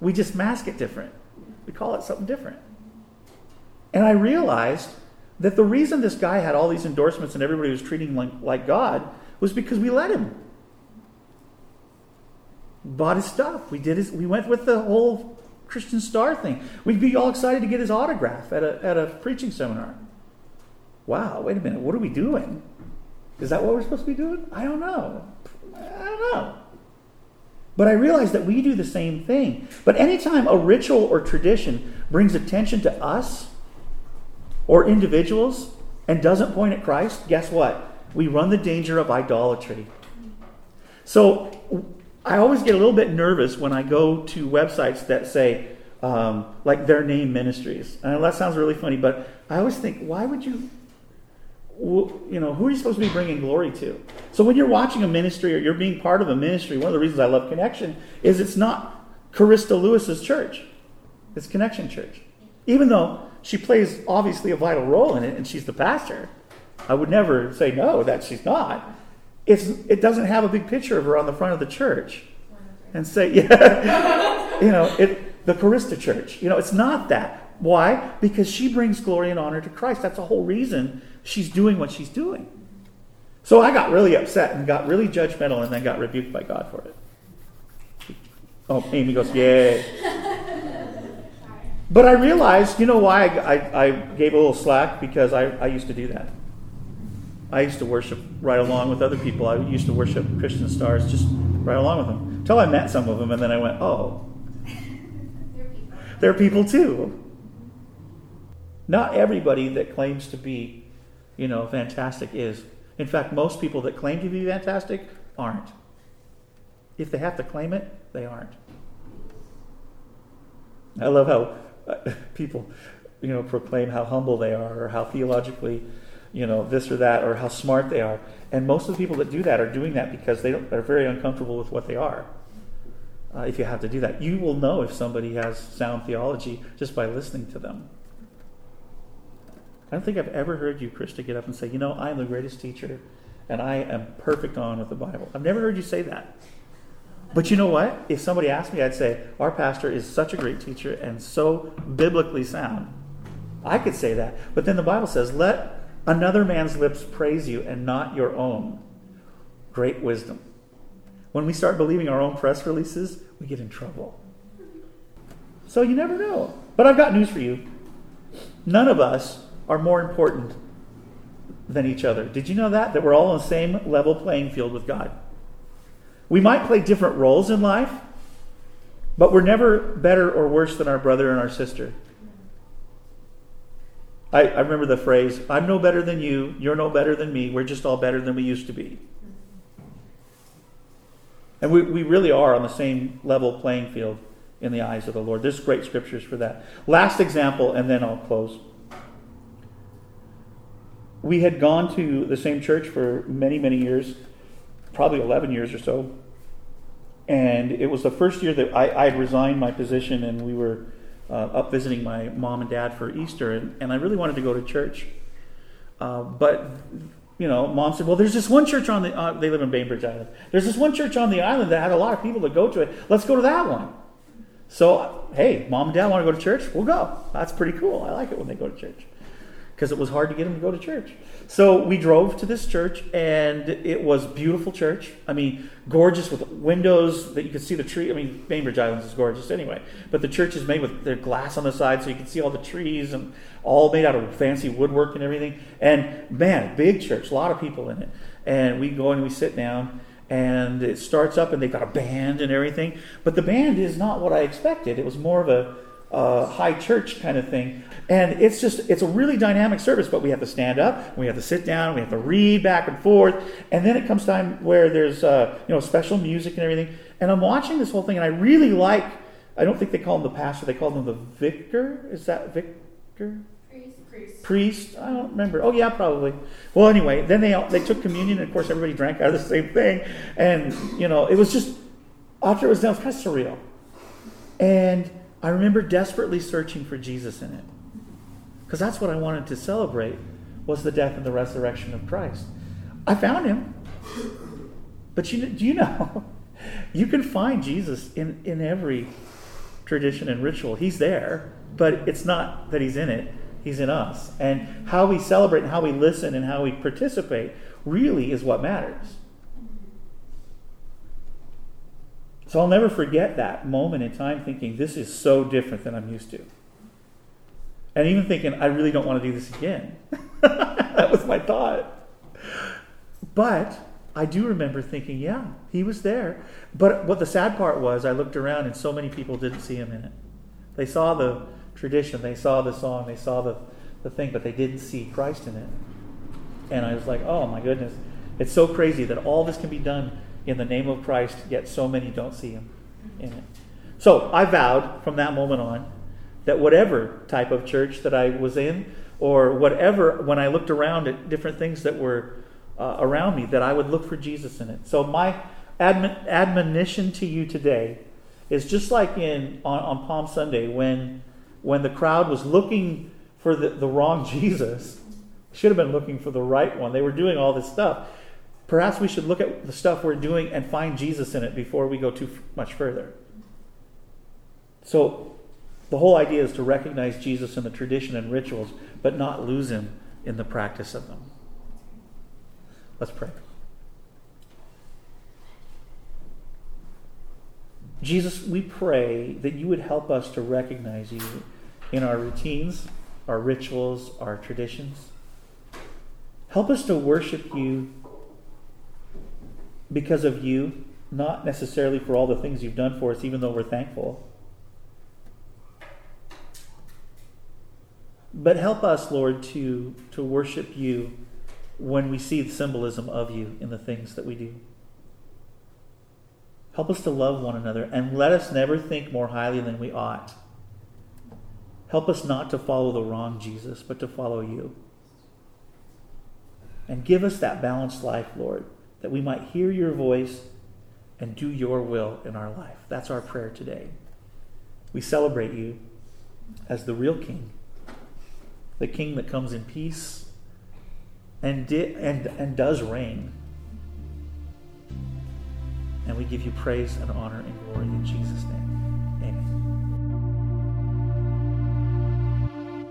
We just mask it different. We call it something different. And I realized that the reason this guy had all these endorsements and everybody was treating him like, like God was because we let him. Bought his stuff. We did his, we went with the whole Christian star thing. We'd be all excited to get his autograph at a, at a preaching seminar. Wow, wait a minute, what are we doing? Is that what we're supposed to be doing? I don't know. I don't know. But I realize that we do the same thing. But anytime a ritual or tradition brings attention to us, or individuals and doesn't point at Christ, guess what? We run the danger of idolatry. So I always get a little bit nervous when I go to websites that say, um, like their name ministries. Know that sounds really funny, but I always think, why would you, you know, who are you supposed to be bringing glory to? So when you're watching a ministry or you're being part of a ministry, one of the reasons I love Connection is it's not Carista Lewis's church, it's Connection Church. Even though she plays obviously a vital role in it, and she's the pastor. I would never say no that she's not. It's, it doesn't have a big picture of her on the front of the church and say, yeah, *laughs* you know, it, the Carista Church. You know, it's not that. Why? Because she brings glory and honor to Christ. That's the whole reason she's doing what she's doing. So I got really upset and got really judgmental and then got rebuked by God for it. Oh, Amy goes, yay. But I realized, you know why I, I, I gave a little slack? Because I, I used to do that. I used to worship right along with other people. I used to worship Christian stars just right along with them. Until I met some of them, and then I went, oh, they're people they're people too. Not everybody that claims to be, you know, fantastic is. In fact, most people that claim to be fantastic aren't. If they have to claim it, they aren't. I love how uh, *laughs* people, you know, proclaim how humble they are or how theologically, you know, this or that or how smart they are. And most of the people that do that are doing that because they are very uncomfortable with what they are. Uh, if you have to do that, you will know if somebody has sound theology just by listening to them. I don't think I've ever heard you, Krista, get up and say, you know, I am the greatest teacher and I am perfect on with the Bible. I've never heard you say that. But you know what? If somebody asked me, I'd say, Our pastor is such a great teacher and so biblically sound. I could say that. But then the Bible says, Let another man's lips praise you and not your own. Great wisdom. When we start believing our own press releases, we get in trouble. So you never know. But I've got news for you. None of us are more important than each other. Did you know that? That we're all on the same level playing field with God. We might play different roles in life, But we're never better or worse than our brother and our sister. I, I remember the phrase, I'm no better than you, you're no better than me, we're just all better than we used to be. And we, we really are on the same level playing field in the eyes of the Lord. There's great scriptures for that. Last example, and then I'll close. We had gone to the same church for many, many years, probably 11 years or so. And it was the first year that I, I had resigned my position, and we were uh, up visiting my mom and dad for Easter, and, and I really wanted to go to church. Uh, but you know, mom said, "Well, there's this one church on the. Uh, they live in Bainbridge Island. There's this one church on the island that had a lot of people that go to it. Let's go to that one." So, hey, mom and dad want to go to church? We'll go. That's pretty cool. I like it when they go to church because it was hard to get them to go to church. So we drove to this church, and it was beautiful church. I mean, gorgeous with windows that you could see the tree. I mean, Bainbridge Islands is gorgeous anyway, but the church is made with the glass on the side, so you can see all the trees and all made out of fancy woodwork and everything. And man, big church, a lot of people in it. And we go and we sit down, and it starts up, and they've got a band and everything. But the band is not what I expected. It was more of a uh, high church kind of thing. And it's just, it's a really dynamic service, but we have to stand up, we have to sit down, we have to read back and forth. And then it comes time where there's, uh, you know, special music and everything. And I'm watching this whole thing, and I really like, I don't think they call him the pastor, they call him the vicar. Is that vicar? Priest. Priest. I don't remember. Oh yeah, probably. Well, anyway, then they they took communion, and of course everybody drank out of the same thing, and you know it was just after it was done, it was kind of surreal. And I remember desperately searching for Jesus in it. Because that's what I wanted to celebrate was the death and the resurrection of Christ. I found him. But you, do you know, *laughs* you can find Jesus in, in every tradition and ritual. He's there, but it's not that he's in it, he's in us. And how we celebrate and how we listen and how we participate really is what matters. So I'll never forget that moment in time thinking, this is so different than I'm used to. And even thinking, I really don't want to do this again. *laughs* that was my thought. But I do remember thinking, yeah, he was there. But what the sad part was, I looked around and so many people didn't see him in it. They saw the tradition, they saw the song, they saw the, the thing, but they didn't see Christ in it. And I was like, oh my goodness. It's so crazy that all this can be done in the name of Christ, yet so many don't see him in it. So I vowed from that moment on that whatever type of church that I was in, or whatever, when I looked around at different things that were uh, around me, that I would look for Jesus in it. So my admon- admonition to you today is just like in on, on Palm Sunday when when the crowd was looking for the, the wrong *laughs* Jesus, should have been looking for the right one. They were doing all this stuff. Perhaps we should look at the stuff we're doing and find Jesus in it before we go too much further. So, the whole idea is to recognize Jesus in the tradition and rituals, but not lose him in the practice of them. Let's pray. Jesus, we pray that you would help us to recognize you in our routines, our rituals, our traditions. Help us to worship you because of you, not necessarily for all the things you've done for us, even though we're thankful. But help us, Lord, to, to worship you when we see the symbolism of you in the things that we do. Help us to love one another and let us never think more highly than we ought. Help us not to follow the wrong Jesus, but to follow you. And give us that balanced life, Lord that we might hear your voice and do your will in our life. That's our prayer today. We celebrate you as the real King, the King that comes in peace and, di- and, and does reign. And we give you praise and honor and glory in Jesus' name.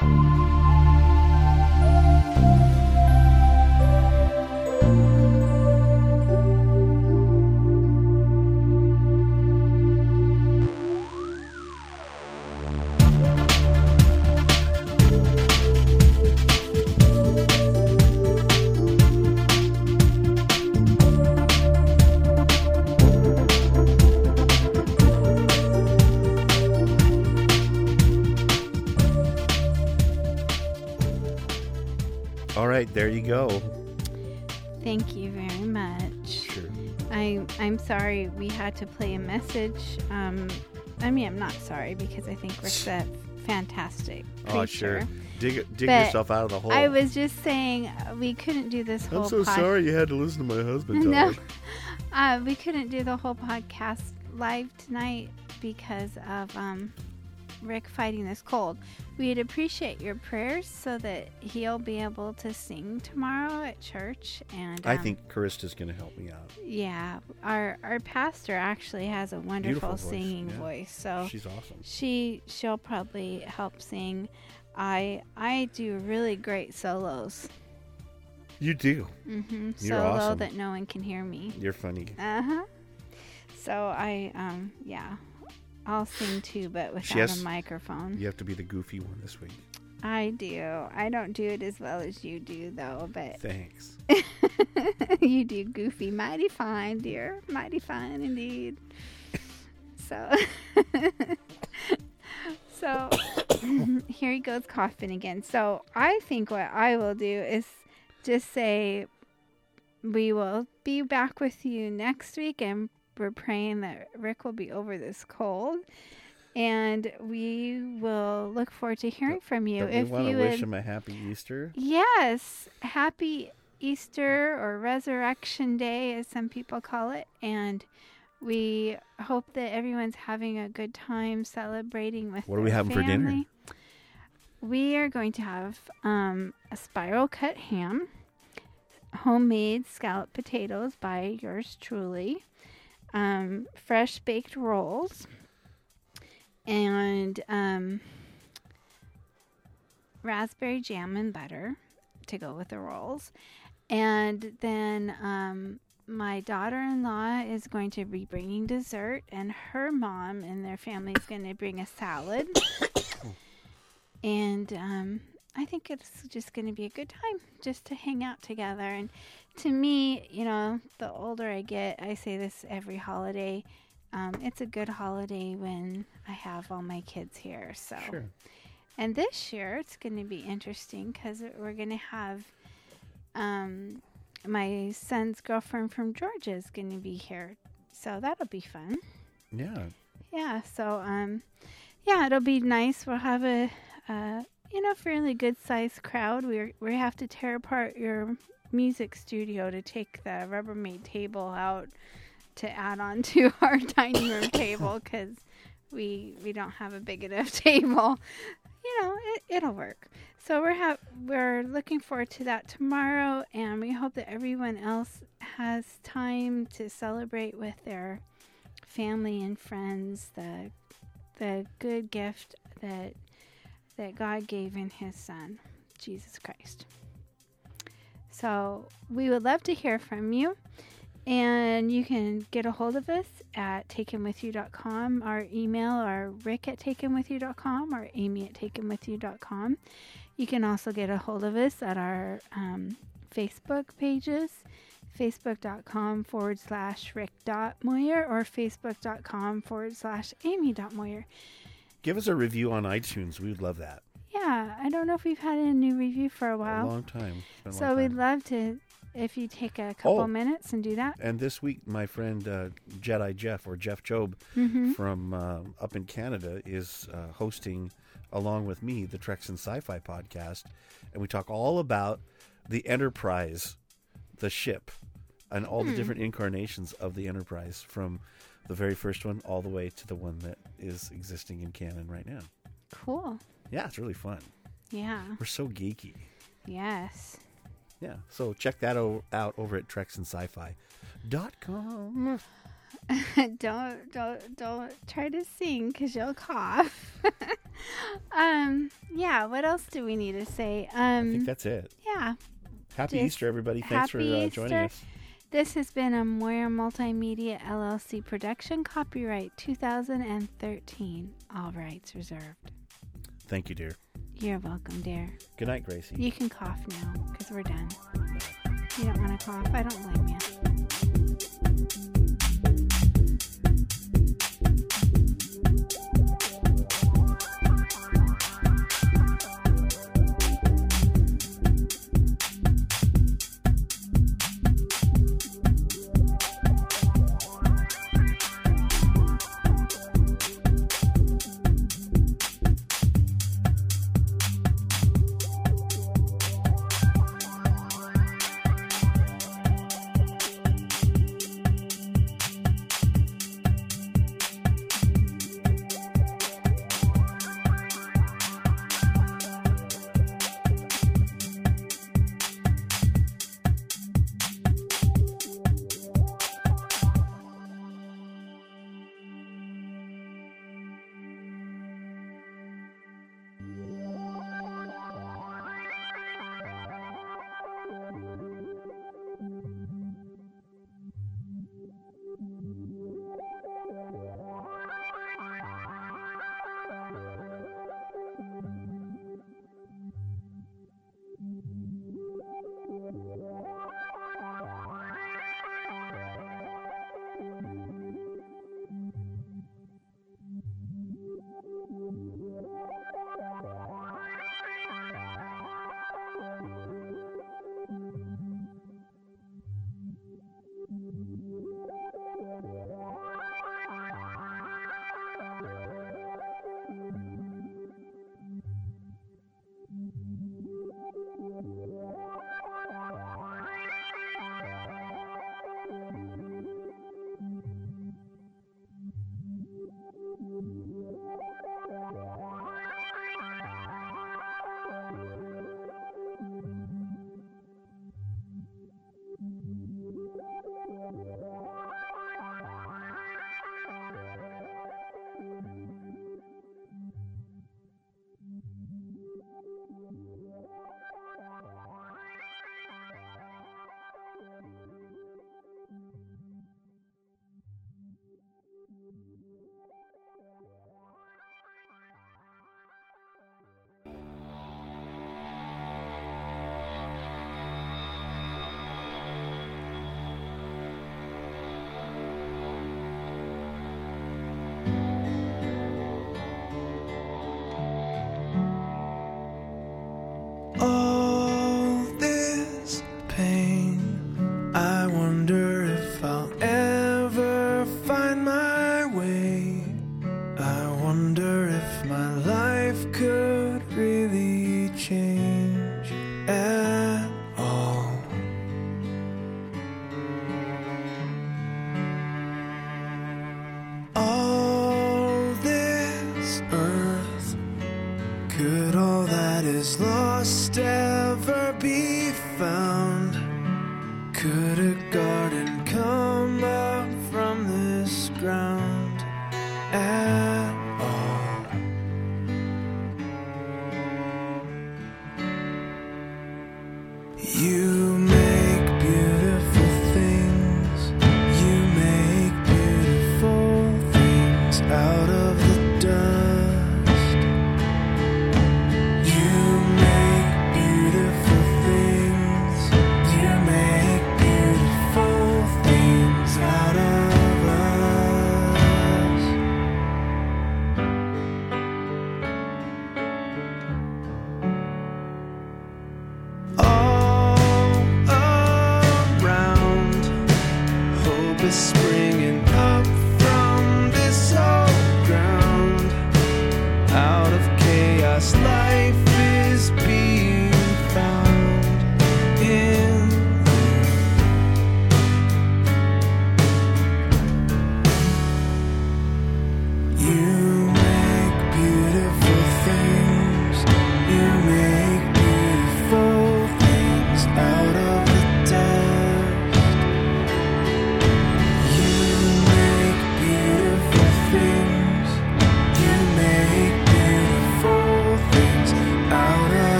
All go. Thank you very much. Sure. I I'm sorry we had to play a message. Um, I mean I'm not sorry because I think Rick's *sighs* a fantastic preacher. Oh, sure. Dig dig But yourself out of the hole. I was just saying uh, we couldn't do this whole. I'm so pod- sorry you had to listen to my husband *laughs* No, uh, we couldn't do the whole podcast live tonight because of um, Rick fighting this cold. We'd appreciate your prayers so that he'll be able to sing tomorrow at church. And I um, think Carista's going to help me out. yeah, our our pastor actually has a wonderful voice, singing yeah. voice. So She's awesome. she she'll probably help sing. I I do really great solos. You do. Mm-hmm. You're Solo awesome. that no one can hear me. You're funny. Uh huh. So I um yeah, I'll sing too, but without has- a microphone. You have to be the goofy one this week. I do. I don't do it as well as you do though, but Thanks. *laughs* you do goofy mighty fine, dear. Mighty fine indeed. So *laughs* So *coughs* here he goes coughing again. So I think what I will do is just say we will be back with you next week and we're praying that Rick will be over this cold. And we will look forward to hearing from you. If want you to wish would him a happy Easter? Yes, happy Easter or Resurrection Day, as some people call it. And we hope that everyone's having a good time celebrating with What are we having for dinner? We are going to have um, a spiral cut ham, homemade scalloped potatoes by yours truly, um, fresh baked rolls, and um, raspberry jam and butter to go with the rolls. And then um, my daughter in law is going to be bringing dessert, and her mom and their family is going to bring a salad. *coughs* and um, I think it's just going to be a good time just to hang out together. And to me, you know, the older I get, I say this every holiday. Um, it's a good holiday when I have all my kids here. So, Sure. and this year it's going to be interesting because we're going to have um, my son's girlfriend from Georgia is going to be here. So that'll be fun. Yeah. Yeah. So, um, yeah, it'll be nice. We'll have a, uh, you know, fairly good sized crowd. We we have to tear apart your music studio to take the Rubbermaid table out to add on to *laughs* our dining room table because we we don't have a big enough *laughs* table. You know, it, it'll work. So we're ha- we're looking forward to that tomorrow, and we hope that everyone else has time to celebrate with their family and friends the the good gift that that God gave in His Son, Jesus Christ. So we would love to hear from you. And you can get a hold of us at takenwithyou.com. Our email are rick at takenwithyou.com or amy at takenwithyou.com. You can also get a hold of us at our um, Facebook pages, facebook.com forward slash rick dot moyer or facebook.com forward slash amy dot moyer. Give us a review on iTunes. We would love that. Yeah, I don't know if we've had a new review for a while. A long time. A So long we'd time. love to if you take a couple Oh. minutes and do that. And this week, my friend uh, Jedi Jeff or Jeff Job Mm-hmm. from uh, up in Canada is uh, hosting, along with me, the Treks and Sci-Fi podcast, and we talk all about the Enterprise, the ship, and all Hmm. the different incarnations of the Enterprise from the very first one all the way to the one that is existing in canon right now. Cool. Yeah, it's really fun. Yeah. We're so geeky. Yes. Yeah, so check that o- out over at TreksandSci-Fi.com. *laughs* don't don't don't try to sing because you'll cough. *laughs* um. Yeah. What else do we need to say? Um. I think that's it. Yeah. Happy Just Easter, everybody. Thanks for uh, joining Easter. us. This has been a Moyer Multimedia LLC production. Copyright 2013. All rights reserved. Thank you, dear. You're welcome, dear. Good night, Gracie. You can cough now because we're done. You don't want to cough. I don't blame you.